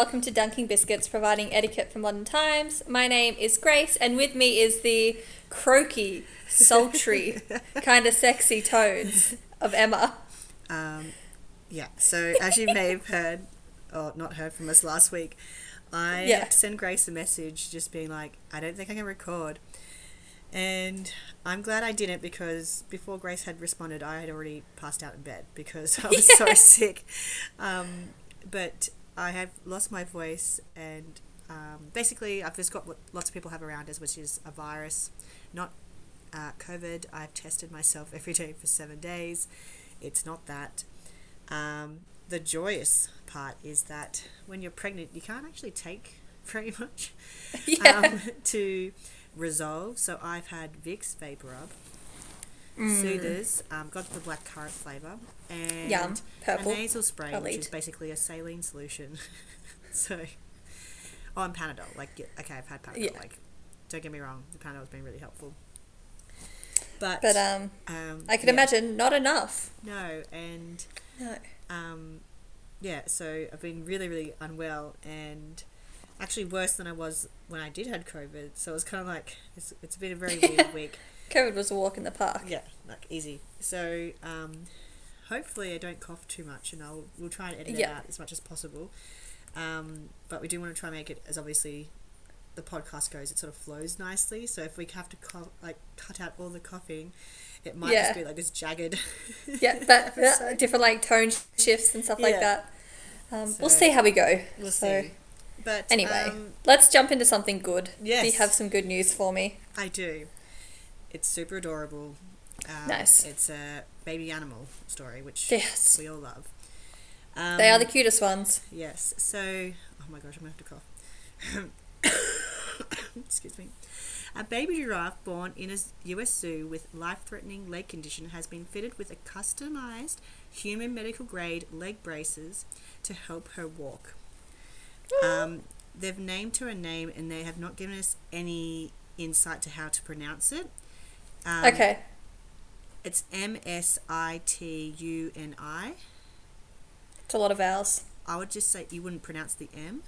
welcome to Dunking Biscuits, providing etiquette for modern times. My name is Grace, and with me is the croaky, sultry, kind of sexy tones of Emma. Um, yeah, so as you may have heard, or not heard from us last week, I Yeah. had to send Grace a message just being like, I don't think I can record. And I'm glad I didn't because before Grace had responded, I had already passed out in bed because I was so sick. Um, but I have lost my voice, and um, basically, I've just got what lots of people have around us, which is a virus, not uh, COVID. I've tested myself every day for seven days. It's not that. Um, the joyous part is that when you're pregnant, you can't actually take very much Yeah. um, to resolve. So I've had Vicks Vapor Rub, Mm. Soothers, um, got the black currant flavour, and Yum. Purple. a nasal spray, I'll which eat. is basically a saline solution. so, oh, and Panadol. Like, yeah, okay, I've had Panadol. Yeah. Like, don't get me wrong, the Panadol's been really helpful. But, But um, um, I can yeah, imagine not enough. No, and No. um, yeah, so I've been really, really unwell and actually worse than I was when I did had COVID. So it was kind of like it's, it's been a very weird week. COVID was a walk in the park. Yeah, like easy. So um, hopefully I don't cough too much, and I'll we'll try and edit it out as much as possible. Um, but we do want to try and make it as obviously the podcast goes, it sort of flows nicely. So if we have to like cut out all the coughing, it might Yeah. just be like this jagged. Yeah, but different like tone shifts and stuff like that. Um, we'll see how we go. We'll So, see. But Anyway, um, let's jump into something good. Yes. You have some good news for me. I do. It's super adorable. Um, Nice. It's a baby animal story, which Yes. we all love. Um, They are the cutest ones. Yes. So, oh my gosh, I'm gonna have to cough. Excuse me. A baby giraffe born in a U.S. zoo with life-threatening leg condition has been fitted with a customized human medical-grade leg braces to help her walk. Um, they've named her a name, and they have not given us any insight to how to pronounce it. Um, okay. It's M S I T U N I. It's a lot of vowels. I would just say you wouldn't pronounce the M.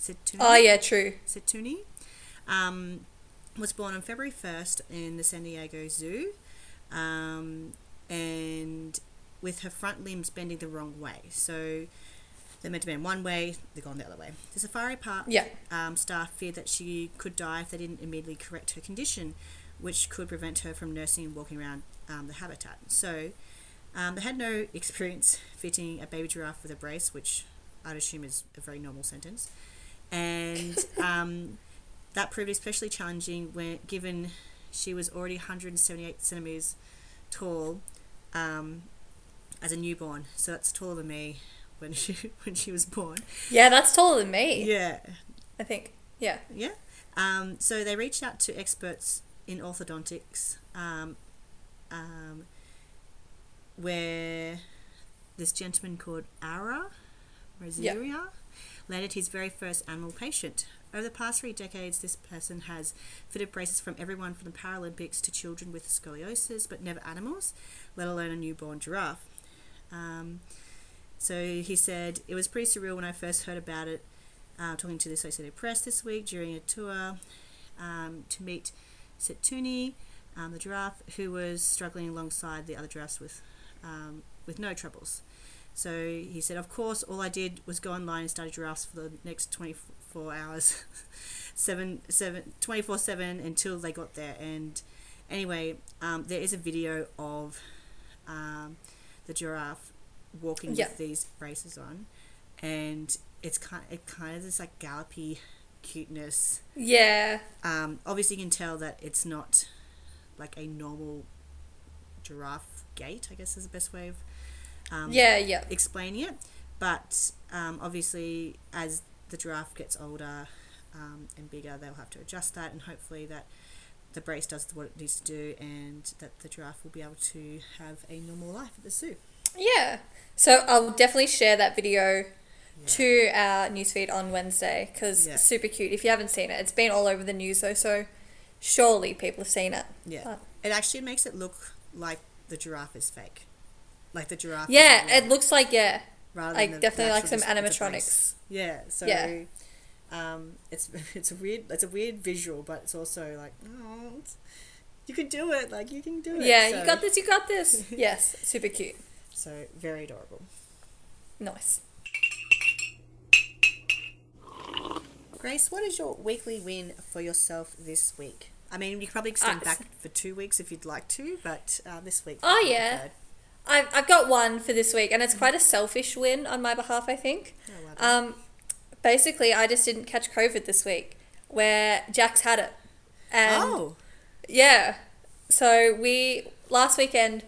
Situni. Oh, yeah, true. Situni. Um, was born on February 1st in the San Diego Zoo. Um, and with her front limbs bending the wrong way. So they're meant to bend one way, they're gone the other way. The safari park Yeah. um, staff feared that she could die if they didn't immediately correct her condition, which could prevent her from nursing and walking around um, the habitat. So um, they had no experience fitting a baby giraffe with a brace, which I'd assume is a very normal sentence. And um, that proved especially challenging when, given she was already 178 centimeters tall um, as a newborn. So that's taller than me when she when she was born. Yeah, that's taller than me, Yeah, I think. Yeah. yeah. Um, so they reached out to experts in orthodontics, um, um, where this gentleman called Ara Rosaria landed his very first animal patient. Over the past three decades, this person has fitted braces from everyone from the Paralympics to children with scoliosis, but never animals, let alone a newborn giraffe. Um, so he said, It was pretty surreal when I first heard about it uh, talking to the Associated Press this week during a tour um, to meet Setuni, um, the giraffe, who was struggling alongside the other giraffes with um, with no troubles. So he said, of course, all I did was go online and study giraffes for the next 24 hours, seven, seven, 24 7 until they got there. And anyway, um, there is a video of um, the giraffe walking Yeah. with these braces on, and it's kind it kind of this like gallopy cuteness. Yeah. Um, obviously, you can tell that it's not like a normal giraffe gait. I guess is the best way of um, Yeah, yeah. explaining it. But um, obviously, as the giraffe gets older um, and bigger, they'll have to adjust that, and hopefully that the brace does what it needs to do, and that the giraffe will be able to have a normal life at the zoo. Yeah. So I'll definitely share that video to our newsfeed on Wednesday because Yeah. super cute. If you haven't seen it, it's been all over the news though, so surely people have seen it. Yeah, But- it actually makes it look like the giraffe is fake, like the giraffe. Yeah, it looks like yeah. rather Like definitely like some animatronics. Yeah. So. Yeah. Um, it's it's a weird it's a weird visual, but it's also like oh, it's- you can do it. Like you can do it. Yeah, So- you got this. You got this. yes, super cute. So very adorable. Nice. Grace, what is your weekly win for yourself this week? I mean, you could probably extend Uh, back for two weeks if you'd like to, but uh, this week. Oh, yeah. I've, I've got one for this week, and it's quite a selfish win on my behalf, I think. Oh, done. Um, basically, I just didn't catch COVID this week, where Jack's had it. And oh, yeah, so we last weekend,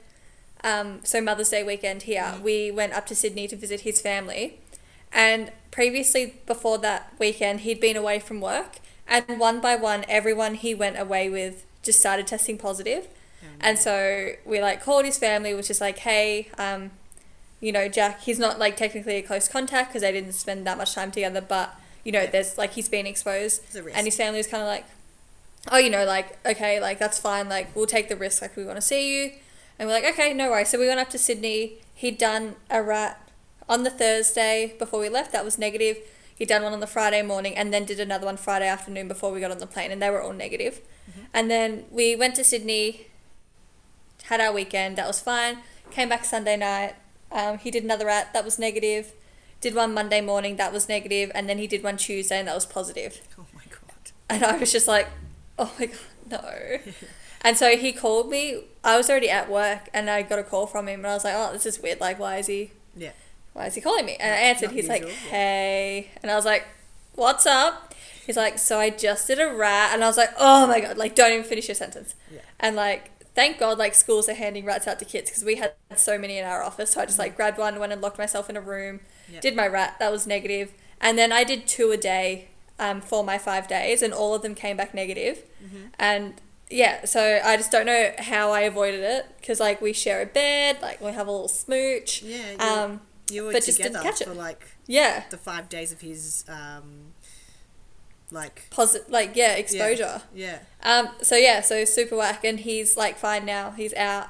um, so Mother's Day weekend here, we went up to Sydney to visit his family, and previously before that weekend, he'd been away from work, and one by one, everyone he went away with just started testing positive. And so we like called his family, which is like, hey, um, you know, Jack, he's not like technically a close contact because they didn't spend that much time together, but you know, there's like he's been exposed, There's a risk. and his family was kind of like, oh, you know, like okay, like that's fine, like we'll take the risk, like we want to see you, and we're like, okay, no worries. So we went up to Sydney. He'd done a rat on the Thursday before we left. That was negative. He'd done one on the Friday morning, and then did another one Friday afternoon before we got on the plane, and they were all negative. And then we went to Sydney, had our weekend. That was fine. Came back Sunday night. Um, he did another rat. That was negative. Did one Monday morning. That was negative. And then he did one Tuesday, and that was positive. oh my god. And I was just like, oh my god, no. and so he called me. I was already at work, and I got a call from him, and I was like, oh, this is weird. Like, why is he? Yeah. Why is he calling me? And I answered. not He's like, usual, yeah. hey, and I was like, what's up? He's like, so I just did a rat, and I was like, oh my god, like, don't even finish your sentence. Yeah. And like, thank God, like schools are handing rats out to kids because we had so many in our office. So I just like grabbed one, went and locked myself in a room, Yeah. did my rat. That was negative. and then I did two a day um, for my five days, and all of them came back negative. Mm-hmm. And yeah, so I just don't know how I avoided it because like we share a bed, like we have a little smooch. Yeah. You, Um, you were but just didn't together catch it. for like yeah, the five days of his um, like positive, like yeah, exposure. yeah. Um, so yeah, so super whack, and he's like fine now. He's out,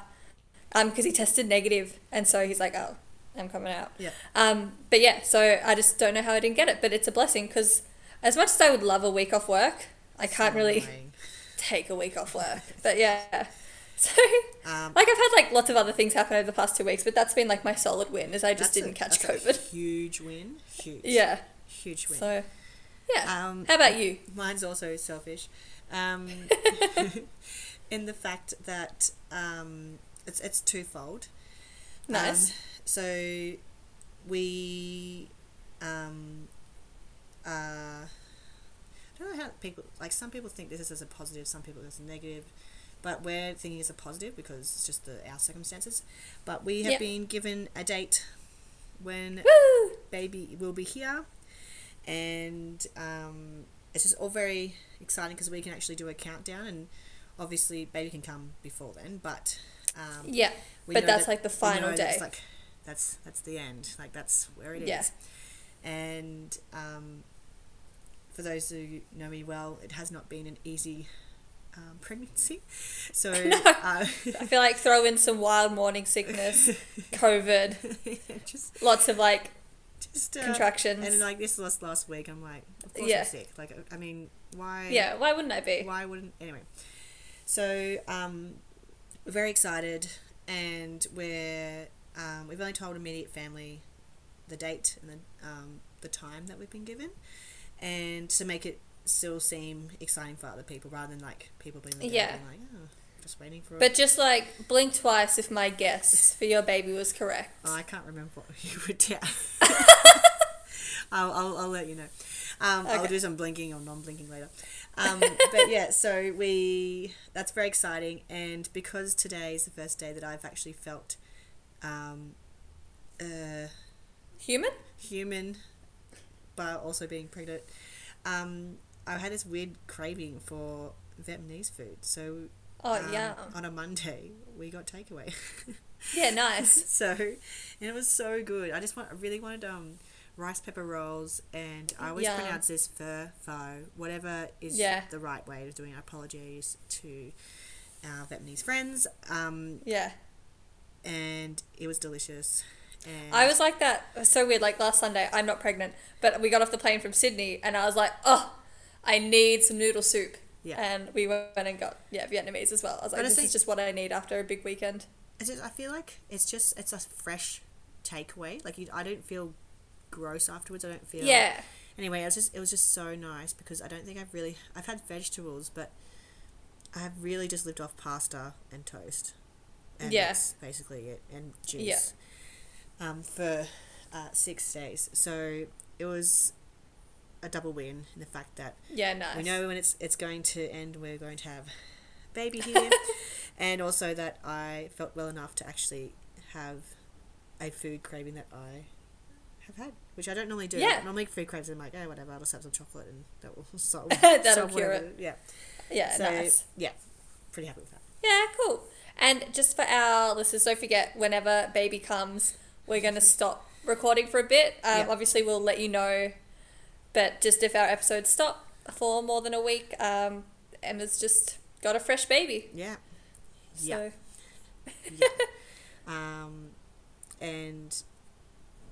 um, because he tested negative, and so he's like, oh, I'm coming out. Yeah. Um, but yeah, so I just don't know how I didn't get it, but it's a blessing because as much as I would love a week off work, I can't So really take a week off work. But yeah, so Um, like I've had like lots of other things happen over the past two weeks, but that's been like my solid win is I just didn't catch a COVID. huge win. Huge. Yeah. Huge win. So yeah. Um, how about you? Mine's also selfish, um, in the fact that um, it's it's twofold. Nice. Um, so we, um, uh, I don't know how people like. Some people think this is as a positive. Some people as a negative. But we're thinking it's a positive because it's just the, our circumstances. But we have Yep. been given a date when Woo! baby will be here, and um, it's just all very exciting because we can actually do a countdown, and obviously baby can come before then, but um, Yeah. but that's that- like the final day. like that's that's the end, like that's where it is, Yeah. and um, for those who know me well, it has not been an easy. Um, pregnancy, so No. uh, I feel like throw in some wild morning sickness, COVID, just lots of like just uh, contractions. And like this last last week, I'm like, of course Yeah. I'm sick. Like, I mean, why? yeah, why wouldn't I be? Why wouldn't anyway? So um, we're very excited, and we're um, we've only told immediate family the date and the um, the time that we've been given, and to make it still seem exciting for other people rather than like people being like, Yeah. like oh, just waiting for. But just like blink twice if my guess for your baby was correct. Oh, I can't remember what you were down. I'll, I'll, I'll let you know. Um, I'll do some blinking or non-blinking later. Um, but yeah, so we that's very exciting, and because today is the first day that I've actually felt um, uh, Human? human, but also being pregnant. Um, I had this weird craving for Vietnamese food, so Oh um, yeah. on a Monday we got takeaway. Yeah, nice. so and it was so good. I just want I really wanted um rice pepper rolls and I always Yum. pronounce this pho pho whatever is Yeah. the right way of doing it. Apologies to our Vietnamese friends. Um Yeah. and it was delicious. And I was like that. It was so weird. Like last Sunday, I'm not pregnant, but we got off the plane from Sydney, and I was like, oh, I need some noodle soup. Yeah. And we went and got yeah Vietnamese as well. I was like, this is just what I need after a big weekend. I just I feel like it's just it's a fresh takeaway. Like you, I don't feel gross afterwards. I don't feel Yeah. Anyway, it was just it was just so nice because I don't think I've really I've had vegetables, but I have really just lived off pasta and toast. And Yeah. that's basically it, and juice. Um, for uh, six days, so it was a double win in the fact that Yeah. Nice. we know when it's it's going to end. We're going to have baby here, and also that I felt well enough to actually have a food craving that I have had, which I don't normally do. Yeah. Normally food craves, I'm like, oh whatever, I'll just have some chocolate and that will solve. That'll solve cure whatever." it. Yeah. Yeah. So nice. yeah, pretty happy with that. Yeah. Cool. And just for our listeners, don't forget whenever baby comes, we're gonna stop recording for a bit. Um, Yeah. Obviously, we'll let you know. But just if our episodes stop for more than a week, um, Emma's just got a fresh baby. Yeah. So Yeah. um, and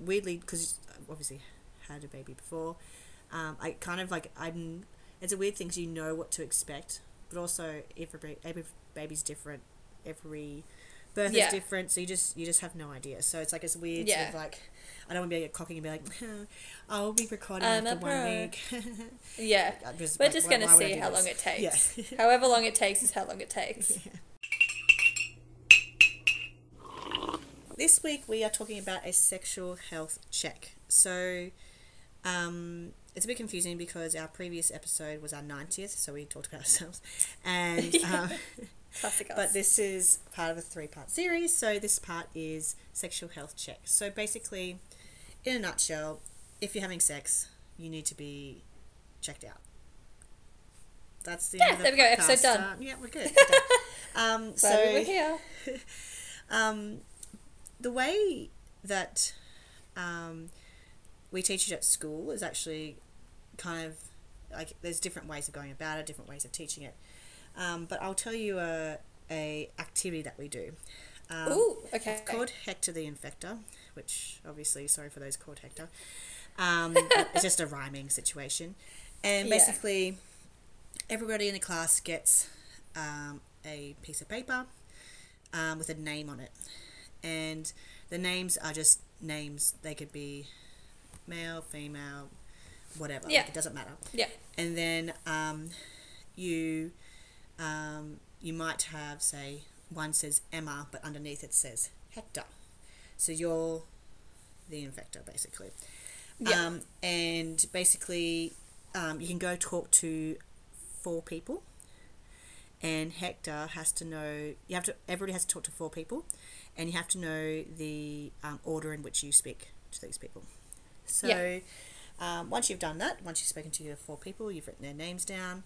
weirdly, because obviously had a baby before, um, I kind of like I'm. It's a weird thing thing 'cause you know what to expect, but also every every baby's different, every birth Yeah. is different, so you just you just have no idea. So it's like it's weird. Sort Yeah. of like I don't want to be like cocky and be like, I'll be recording I'm after one week. yeah, just we're like, just would I see how this? long it takes. Yeah. However long it takes is how long it takes. This week we are talking about a sexual health check. So, um, it's a bit confusing because our previous episode was our 90th, so we talked about ourselves. And, um, Classic us. but this is part of a three part series, so this part is sexual health check. So, basically, in a nutshell, if you're having sex, you need to be checked out. That's the Yeah, end of the there we go, episode done. Uh, yeah, we're good. Um, so, we're here. um, the way that um, we teach it at school is actually kind of like there's different ways of going about it, different ways of teaching it. Um, but I'll tell you a, a activity that we do. Um, Ooh, okay. It's called Hector the Infector, which obviously, sorry for those called Hector. Um, it's just a rhyming situation. And Yeah. basically, everybody in the class gets um, a piece of paper um, with a name on it. And the names are just names. They could be male, female, whatever. Yeah. Like, it doesn't matter. Yeah. And then um, you um, you might have say one says Emma, but underneath it says Hector. So you're the infector, basically. Yeah. Um, and basically, um, you can go talk to four people, and Hector has to know. You have to. Everybody has to talk to four people, and you have to know the um, order in which you speak to these people. So, Yeah. um, once you've done that, once you've spoken to your four people, you've written their names down,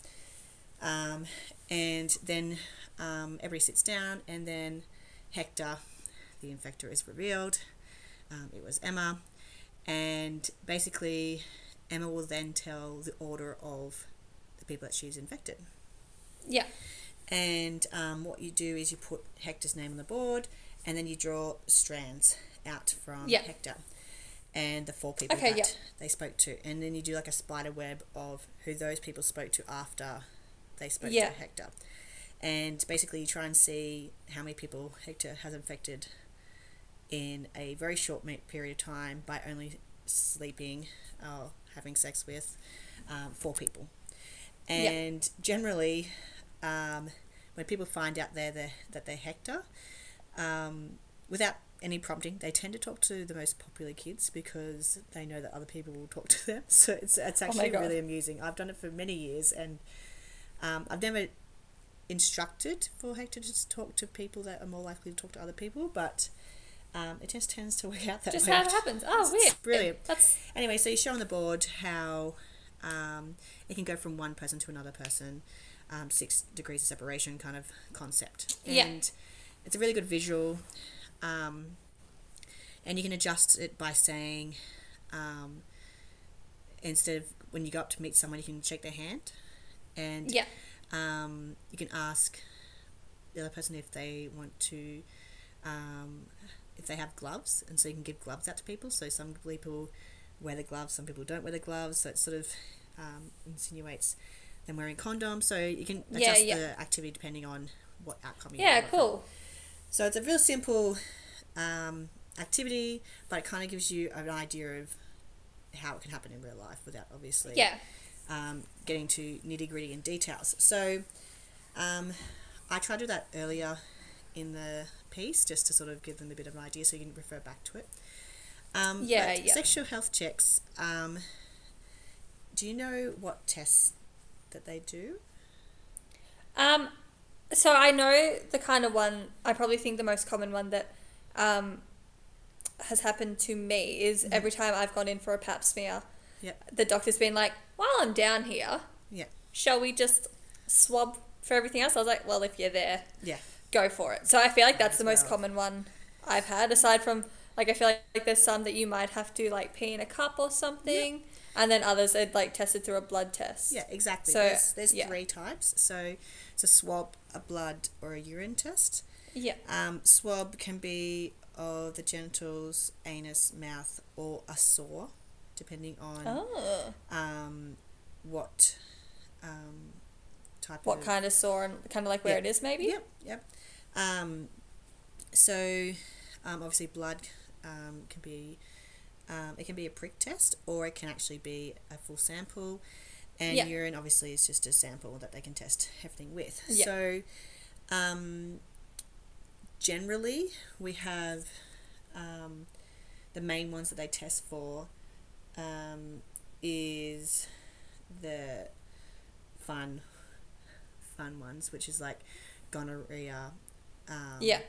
um, and then um, everybody sits down, and then Hector, the infector, is revealed. Um, it was Emma, and basically, Emma will then tell the order of the people that she's infected. Yeah. And um, what you do is you put Hector's name on the board, and then you draw strands out from Yeah. Hector and the four people Okay, that they spoke to, and then you do like a spider web of who those people spoke to after they spoke Yeah. to Hector, and basically you try and see how many people Hector has infected in a very short period of time by only sleeping or having sex with um, four people. And generally, um, when people find out they're the, that they're Hector, um, without any prompting, they tend to talk to the most popular kids because they know that other people will talk to them. So it's it's Oh actually God. really amusing. I've done it for many years, and um, I've never instructed for Hector to just talk to people that are more likely to talk to other people, but um, it just tends to work out that Just way. how it happens. Oh, It's weird. brilliant. That's Anyway, so you show on the board how um, it can go from one person to another person, um, six degrees of separation kind of concept. Yeah. And it's a really good visual. Um, and you can adjust it by saying, um, instead of when you go up to meet someone, you can shake their hand. And yeah. um, you can ask the other person if they want to, um, if they have gloves, and so you can give gloves out to people. So some people wear the gloves, some people don't wear the gloves. So it sort of um, insinuates them wearing condoms. So you can Yeah, adjust yeah. the activity depending on what outcome you Yeah, cool. So it's a real simple um, activity, but it kind of gives you an idea of how it can happen in real life without obviously Yeah. Um, getting to nitty gritty and details. So um, I tried to do that earlier in the piece just to sort of give them a bit of an idea so you can refer back to it. Um, Yeah, yeah. Sexual health checks. Um, do you know what tests that they do? Um, so I know the kind of one. I probably think the most common one that um, has happened to me is Mhm. every time I've gone in for a Pap smear, Yep. the doctor's been like, "While I'm down here, Yeah. shall we just swab for everything else?" I was like, "Well, if you're there, Yeah. go for it." So I feel like that's the most common one I've had. Aside from like, I feel like, like there's some that you might have to like pee in a cup or something, and then others are like tested through a blood test. Yeah, exactly. So, there's there's yeah. three types. So it's a swab, a blood, or a urine test. Yeah. Um, swab can be of the genitals, anus, mouth, or a sore, depending on Oh. um, what um, type of What of kind of sore and kind of like where Yeah. it is, maybe? Yep, yep. Um, so um, obviously blood um, can be um, it can be a prick test or it can actually be a full sample. And Yeah. urine obviously is just a sample that they can test everything with. Yeah. So um, generally we have um, the main ones that they test for um, is the fun fun ones, which is like gonorrhea, um, Yeah.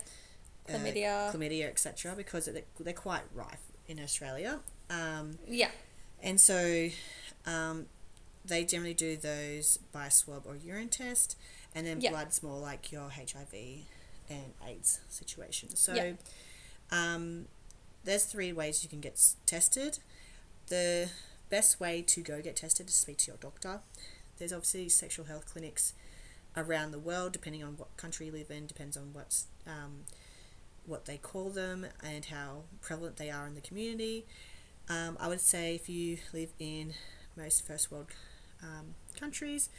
uh, Chlamydia. chlamydia, etc. Because they're, they're quite rife in Australia, um, yeah. and so um, they generally do those by swab or urine test, and then Yeah. blood's more like your HIV and AIDS situation. So Yeah. um, there's three ways you can get tested. The best way to go get tested is to speak to your doctor. There's obviously sexual health clinics around the world, depending on what country you live in, depends on what's um, what they call them and how prevalent they are in the community. Um, I would say if you live in most first world um, countries,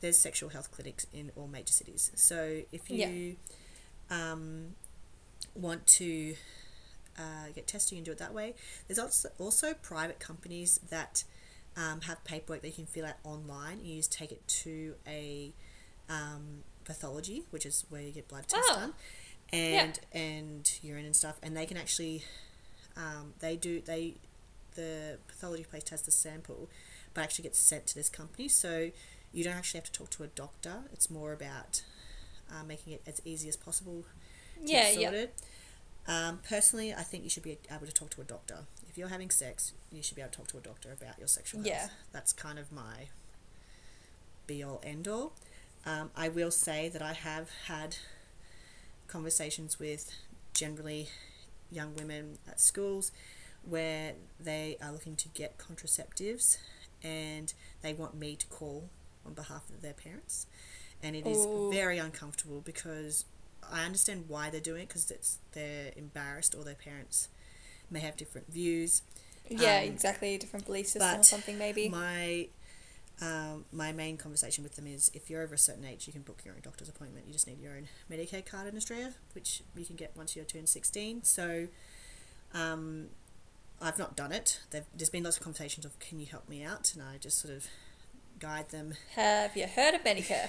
there's sexual health clinics in all major cities. So if you um, want to uh, get tested, you can do it that way. There's also, also private companies that um, have paperwork that you can fill out online. You just take it to a um, pathology, which is where you get blood tests Oh. done, and and urine and stuff, and they can actually um, they do they the pathology place tests the sample, but actually gets sent to this company. So you don't actually have to talk to a doctor. It's more about uh, making it as easy as possible to Yeah, yeah. Um, personally, I think you should be able to talk to a doctor. If you're having sex, you should be able to talk to a doctor about your sexual health. Yeah. That's kind of my be all end all. Um, I will say that I have had conversations with generally young women at schools where they are looking to get contraceptives and they want me to call on behalf of their parents. And it is Ooh. very uncomfortable because I understand why they're doing it because it's they're embarrassed or their parents may have different views. Yeah, Um, exactly. Different belief system or something, maybe. My um, my main conversation with them is if you're over a certain age, you can book your own doctor's appointment. You just need your own Medicare card in Australia, which you can get once you're turned 16. So um, I've not done it. They've, there's been lots of conversations of can you help me out, and I just sort of guide them, Have you heard of Medicare?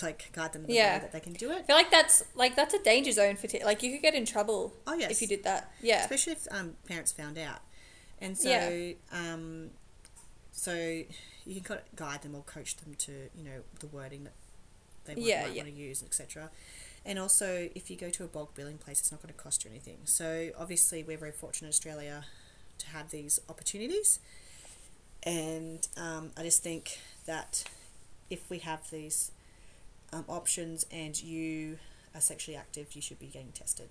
like guide them in the Yeah. way that they can do it. I feel like that's like that's a danger zone for t- like you could get in trouble Oh yes, if you did that. Yeah. especially if um, parents found out. And so, Yeah. um, so you can guide them or coach them to you know the wording that they might, Yeah, might yeah. want to use, etc. And also, if you go to a bulk billing place, it's not going to cost you anything. So obviously, we're very fortunate in Australia to have these opportunities. And um, I just think that if we have these um, options and you are sexually active, you should be getting tested.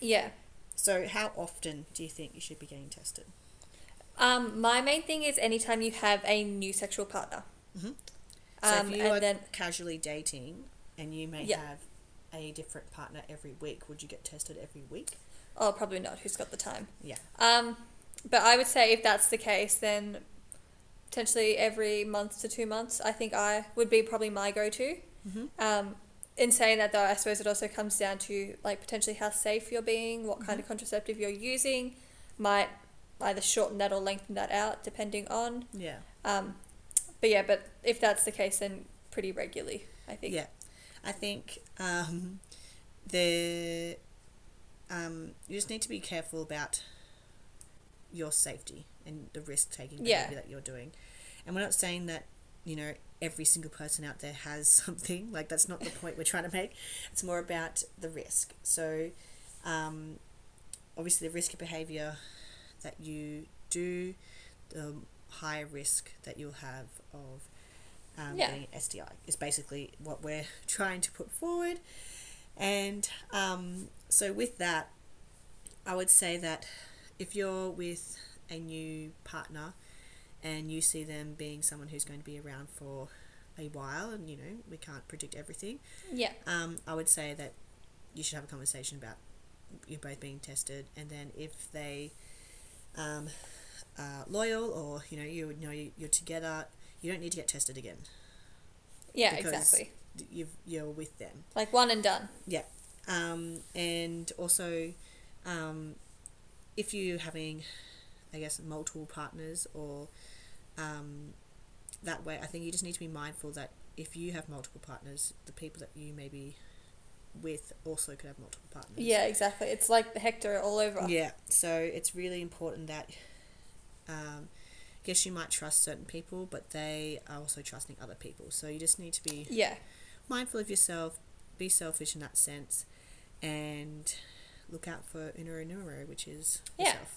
Yeah. So, how often do you think you should be getting tested? Um, my main thing is anytime you have a new sexual partner. Mhm. So, Um, if you and are then casually dating and you may Yeah. have a different partner every week, would you get tested every week? Oh, probably not. Who's got the time? Yeah. Um, but I would say if that's the case, then potentially every month to two months, I think I would be probably my go-to. Mhm. Um, in saying that though, I suppose it also comes down to like potentially how safe you're being, what kind of contraceptive you're using, might either shorten that or lengthen that out depending on. Yeah. Um, but yeah, but if that's the case, then pretty regularly, I think. Yeah. I think um, the um, you just need to be careful about your safety and the risk taking Yeah. behavior that you're doing. And we're not saying that you know every single person out there has something like that's not the point we're trying to make. It's more about the risk. So um, obviously the risky behavior that you do, the higher risk that you'll have of um, Yeah. getting an STI is basically what we're trying to put forward. And um, so, with that, I would say that if you're with a new partner and you see them being someone who's going to be around for a while, and you know, we can't predict everything, Yeah. um, I would say that you should have a conversation about you both being tested, and then if they um, are loyal or you know you know you- you're together, you don't need to get tested again. Yeah, exactly. You've, you're with them. Like one and done. Um, and also, um, if you're having, I guess, multiple partners or um, that way, I think you just need to be mindful that if you have multiple partners, the people that you may be with also could have multiple partners. Yeah, exactly. It's like the Hector all over. Yeah. So it's really important that, um, I guess you might trust certain people, but they are also trusting other people. So you just need to be Yeah. mindful of yourself, be selfish in that sense, and look out for numero, which is Yeah. yourself.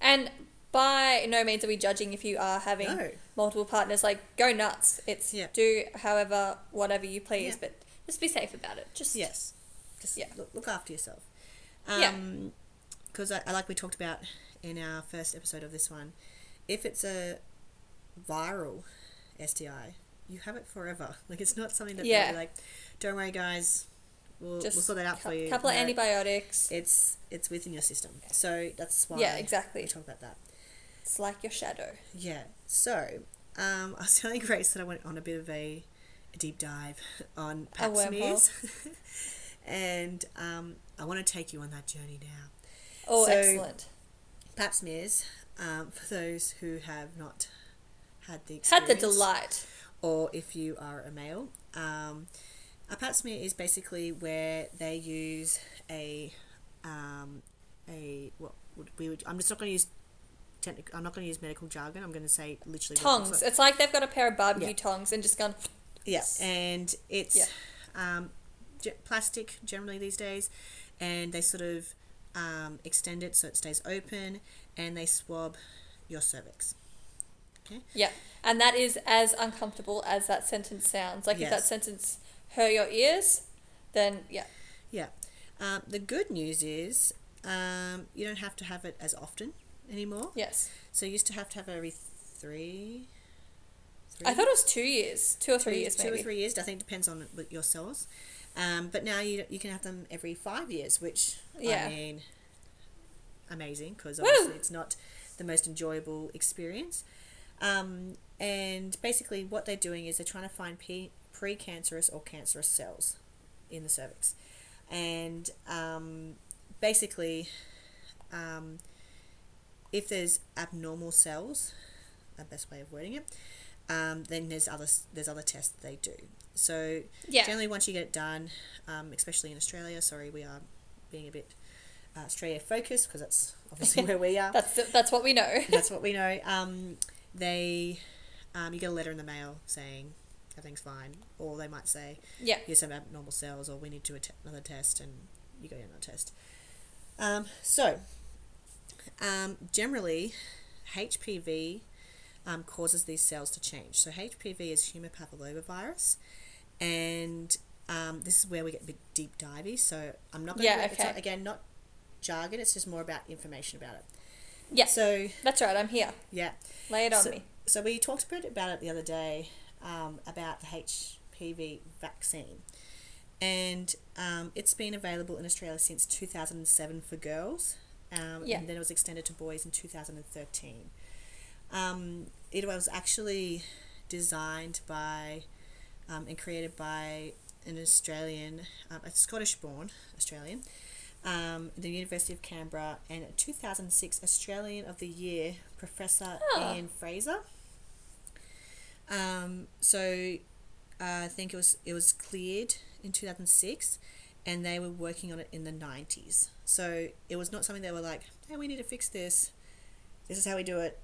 And by no means are we judging if you are having No. multiple partners. Like, go nuts. It's Yeah. do however, whatever you please, Yeah. but just be safe about it. Just Yes. Just Yeah. look, look after yourself. Yeah. Um, Because I, I like we talked about in our first episode of this one, if it's a viral STI, you have it forever. Like it's not something that Yeah. like, don't worry, guys, we'll, just we'll sort that out for you. A couple of antibiotics. It's it's within your system, so that's why Yeah, exactly. we talk about that. It's like your shadow. Yeah. So, um, I was telling Grace that I went on a bit of a, a deep dive on pap smears, and um, I want to take you on that journey now. Oh, So- excellent. Pap smears, um, for those who have not had the Had the delight. or if you are a male, um, a pap smear is basically where they use a um, a what would we would I'm just not going to use technical I'm not going to use medical jargon. I'm going to say literally Tongs. like. It's like they've got a pair of barbecue Yeah. tongs and just gone. Yeah, and it's Yeah. um, ge- plastic generally these days, and they sort of um, extend it so it stays open, and they swab your cervix. Yeah, and that is as uncomfortable as that sentence sounds. Like if that sentence hurt your ears, then yeah, Yeah. Um, the good news is um, you don't have to have it as often anymore. yes. So you used to have to have it every three. three I thought it was two years, two or three two, years two maybe. or three years. I think depends on your cells. Um, but now you you can have them every five years, which Yeah. I mean, amazing because Woo! obviously it's not the most enjoyable experience. Um, and basically, what they're doing is they're trying to find pre precancerous or cancerous cells in the cervix, and um, basically, um, if there's abnormal cells, the best way of wording it, um, then there's other there's other tests they do. So Yeah, generally, once you get it done, um, especially in Australia, sorry, we are being a bit uh, Australia focused because that's obviously where we are. that's that's what we know. that's what we know. Um, they, um, you get a letter in the mail saying everything's fine, or they might say yeah, here's some abnormal cells, or we need to do another test, and you go to another test. Um, so, um, generally, HPV um, causes these cells to change. So HPV is human papillomavirus, and um, this is where we get a bit deep divey. So I'm not going Yeah, to it's okay. not, again not jargon. It's just more about information about it. yeah. So That's right. I'm here. yeah, Lay it on so, me. so we talked a bit about it the other day um, about the HPV vaccine, and um, it's been available in Australia since 2007 for girls, um, Yeah. and then it was extended to boys in 2013. Um, it was actually designed by um, and created by an Australian, um, a Scottish-born Australian, um, the University of Canberra, and a 2006 Australian of the Year Professor Oh. Ian Fraser. Um, so uh, I think it was it was cleared in 2006 and they were working on it in the 90s so it was not something they were like hey we need to fix this this is how we do it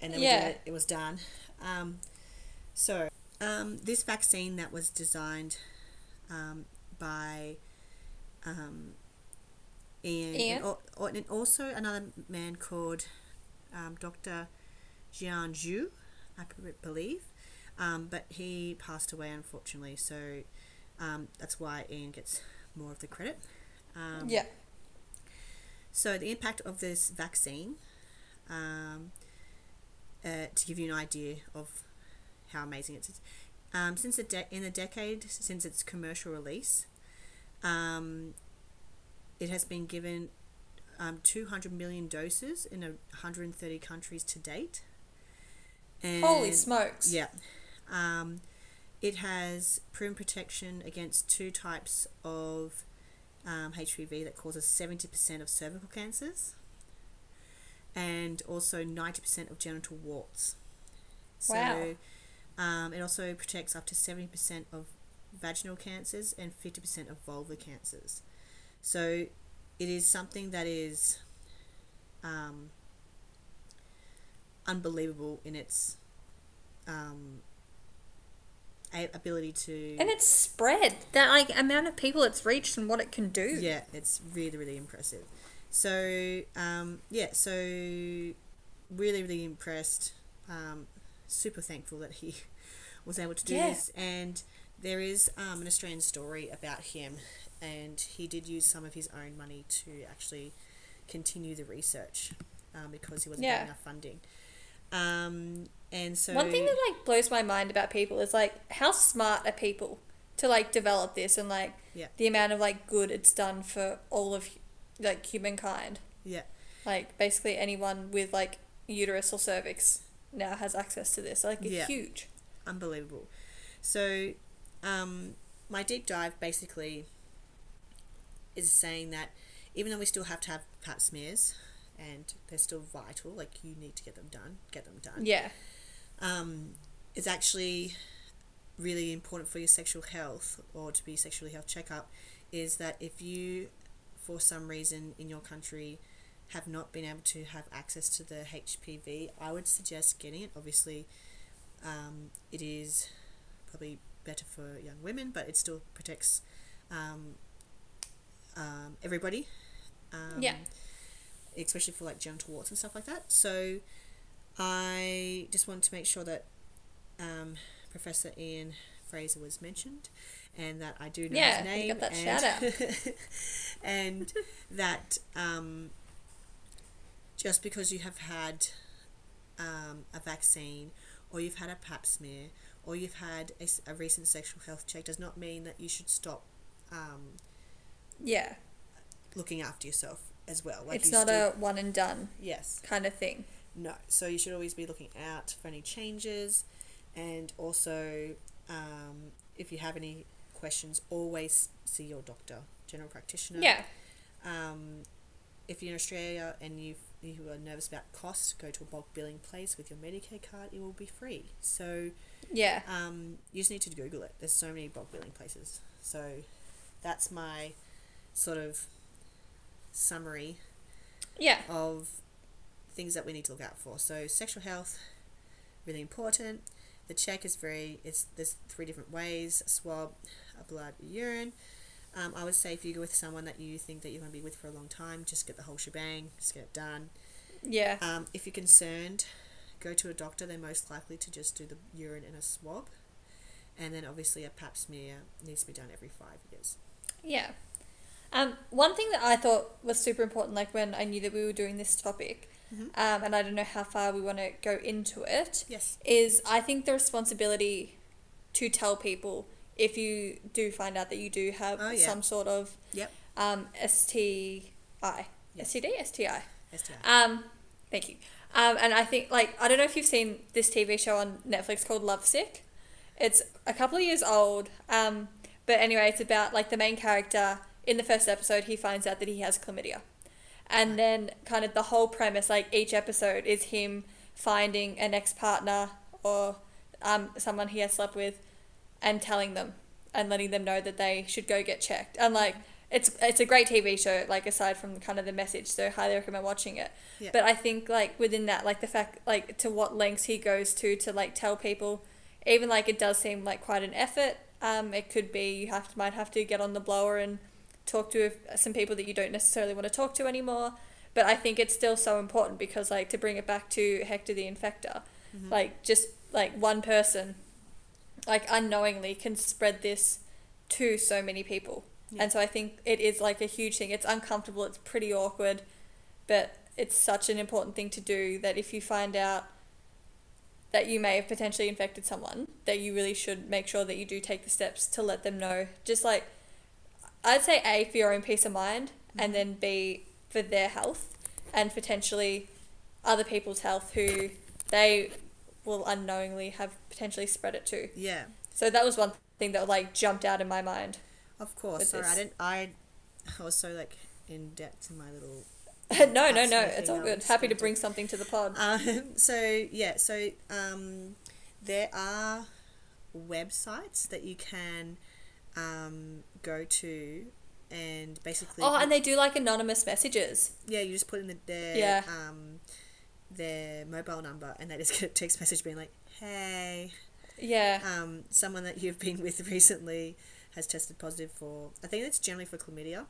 and then we Yeah. did it it was done um, so um, this vaccine that was designed um, by um, Ian, Ian? And, and also another man called um, Dr. Jian Zhou, I believe. Um, but he passed away unfortunately, so um, that's why Ian gets more of the credit. Um, yeah. So the impact of this vaccine, um, uh, to give you an idea of how amazing it is, um, since the de- in the decade since its commercial release, um, it has been given um, 200 million doses in a 130 countries to date. And Holy smokes. yeah. Um, it has proven protection against two types of um, HPV that causes 70% of cervical cancers and also 90% of genital warts. So, Wow. um, it also protects up to 70% of vaginal cancers and 50% of vulvar cancers. So, it is something that is um, unbelievable in its um, ability to. And it's spread. That like amount of people it's reached and what it can do. Yeah, it's really, really impressive. So, um, yeah, so really, really impressed. Um, super thankful that he was able to do Yeah. this. And there is um, an Australian story about him, and he did use some of his own money to actually continue the research um, because he wasn't Yeah. getting enough funding. Um, and so One thing that like blows my mind about people is like how smart are people to like develop this and like Yeah. the amount of like good it's done for all of like humankind. yeah, Like basically anyone with like uterus or cervix now has access to this. Like it's Yeah. huge. unbelievable. So, um, my deep dive basically is saying that even though we still have to have pap smears and they're still vital, like you need to get them done, get them done. Yeah. Um, it's actually really important for your sexual health or to be sexually health checkup is that if you, for some reason in your country, have not been able to have access to the HPV, I would suggest getting it. Obviously, um, it is probably better for young women, but it still protects um, um, everybody. Um, Yeah. Especially for like genital warts and stuff like that. So I just wanted to make sure that um, Professor Ian Fraser was mentioned and that I do know Yeah, his name. got that and, shout and that um, just because you have had um, a vaccine or you've had a pap smear or you've had a recent sexual health check does not mean that you should stop um, Yeah. looking after yourself as well. Like it's not still- a one and done yes. kind of thing. No. So you should always be looking out for any changes, and also um, if you have any questions, always see your doctor, general practitioner. Yeah. Um, if you're in Australia and you you are nervous about costs, go to a bulk billing place with your Medicare card. It will be free. So Yeah. um, you just need to Google it. There's so many bulk billing places. So that's my sort of summary Yeah. of things that we need to look out for. So sexual health, really important. The check is very it's there's three different ways: a swab, a blood, a urine. Um, I would say if you go with someone that you think that you're going to be with for a long time, just get the whole shebang, just get it done. Yeah. Um, if you're concerned, go to a doctor. They're most likely to just do the urine and a swab, and then obviously a Pap smear needs to be done every five years. Yeah. Um, one thing that I thought was super important, like when I knew that we were doing this topic, Mhm. um, and I don't know how far we want to go into it, Yes. is I think the responsibility to tell people if you do find out that you do have Oh, yeah. some sort of Yep. um, STI, Yeah. STD, STI. STI. Um, thank you. Um, and I think like I don't know if you've seen this TV show on Netflix called Lovesick. It's a couple of years old. Um, but anyway, it's about like the main character in the first episode. He finds out that he has chlamydia, and then kind of the whole premise, like each episode, is him finding an ex partner or um, someone he has slept with, and telling them and letting them know that they should go get checked. And like it's it's a great TV show. Like aside from kind of the message, so highly recommend watching it. Yeah. But I think like within that, like the fact like to what lengths he goes to to like tell people, even like it does seem like quite an effort. Um, it could be you have to might have to get on the blower and talk to some people that you don't necessarily want to talk to anymore. But I think it's still so important because like to bring it back to Hector the Infector, Mm-hmm. like just like one person, like unknowingly can spread this to so many people. Yeah. And so I think it is like a huge thing. It's uncomfortable, it's pretty awkward, but it's such an important thing to do that if you find out that you may have potentially infected someone, that you really should make sure that you do take the steps to let them know. Just like I'd say A for your own peace of mind and then B for their health and potentially other people's health who they will unknowingly have potentially spread it to. Yeah. So that was one thing that like jumped out in my mind. Of course. Sorry, I didn't. I, I was so like in debt to my little. no, no, no. It's all good. Happy to to- bring something to the pod. Um, so yeah, so um, there are websites that you can um, go to, and basically. Oh, and they do like anonymous messages. yeah, you just put in the, their Yeah. um, their mobile number, and they just get a text message being like, "Hey, Yeah. um, someone that you've been with recently has tested positive for. I think it's generally for chlamydia.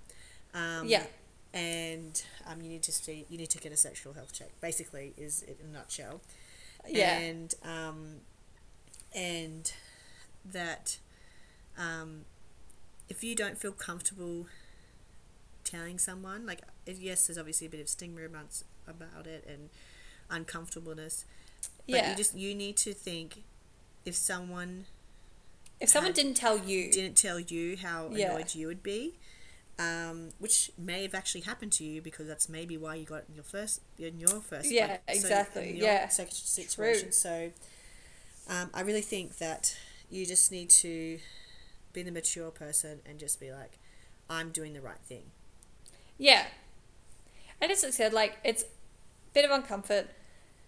Um, Yeah. And um, you need to see, you need to get a sexual health check. Basically, is it in a nutshell. Yeah. And um, and that um, if you don't feel comfortable telling someone, like yes, there's obviously a bit of stigma about about it and uncomfortableness. But yeah. you just you need to think if someone if someone had- didn't tell you, didn't tell you how Yeah. annoyed you would be, um, which may have actually happened to you because that's maybe why you got it in your first in your first Yeah, like, exactly, your yeah. situation. So um, I really think that you just need to be the mature person and just be like, I'm doing the right thing. yeah. And as I said, like it's a bit of uncomfort,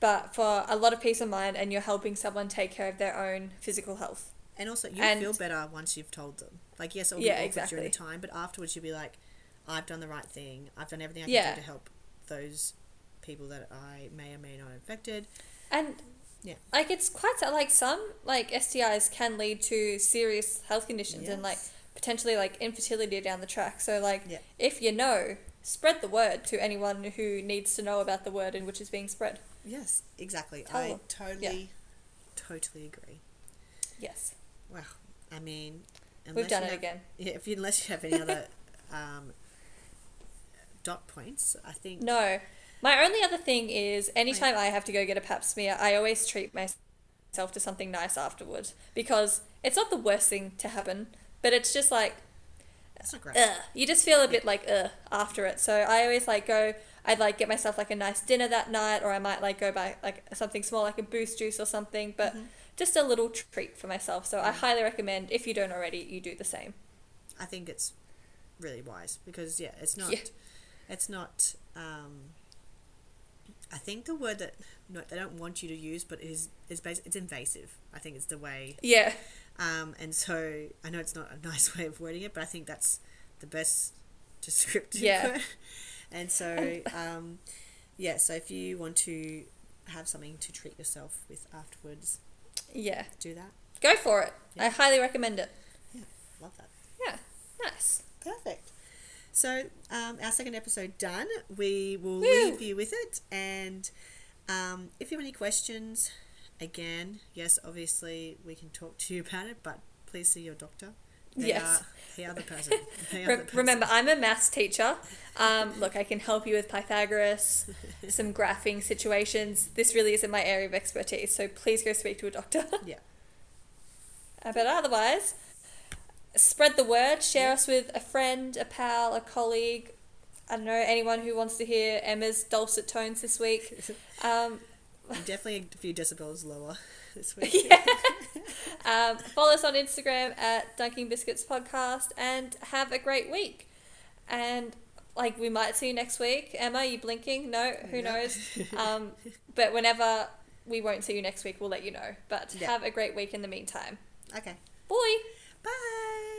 but for a lot of peace of mind, and you're helping someone take care of their own physical health. And also, you And- feel better once you've told them. Like, yes, it'll Yeah, be awkward during the time, but afterwards you'll be like, I've done the right thing. I've done everything I can Yeah. do to help those people that I may or may not have infected. And Yeah. like it's quite. Like some like STIs can lead to serious health conditions and like potentially like infertility down the track. So like Yeah. if you know, spread the word to anyone who needs to know about the word in which is being spread. Yes, exactly. Tell I them. totally, totally agree. Yes, Wow. I mean, we've done it have- again. Yeah, if you, unless you have any other um, dot points, I think. No. My only other thing is anytime I have to go get a pap smear, I always treat myself to something nice afterwards because it's not the worst thing to happen, but it's just like That's not great. ugh. You just feel a bit like ugh after it. So I always like go. I'd like get myself like a nice dinner that night, or I might like go buy like something small, like a boost juice or something. But Mm-hmm. just a little treat for myself. So I highly recommend if you don't already, you do the same. I think it's really wise because yeah, it's not. Yeah. It's not. Um, I think the word that no, they don't want you to use, but is is bas- it's invasive. I think it's the way. Yeah, Um, and so I know it's not a nice way of wording it, but I think that's the best descriptive. Yeah. And so, um, yeah. So if you want to have something to treat yourself with afterwards, yeah. do that. Go for it. I highly recommend it. Yeah, love that. Yeah, nice. Perfect. So, um, our second episode done. We will Woo. leave you with it. And um, if you have any questions, again, yes, obviously we can talk to you about it, but please see your doctor. They Yes. Are, they are the person. They are Re- the person. remember, I'm a maths teacher. Um, look, I can help you with Pythagoras, some graphing situations. This really isn't my area of expertise, so please go speak to a doctor. Yeah. But otherwise, spread the word. Share us with a friend, a pal, a colleague. I don't know anyone who wants to hear Emma's dulcet tones this week. Um, Definitely a few decibels lower this week. yeah. um, follow us on Instagram at Dunking Biscuits Podcast and have a great week. And like we might see you next week. Emma, are you blinking? No, who Yeah. knows? Um, but whenever we won't see you next week, we'll let you know. But Yeah. have a great week in the meantime. Okay. Bye. Bye.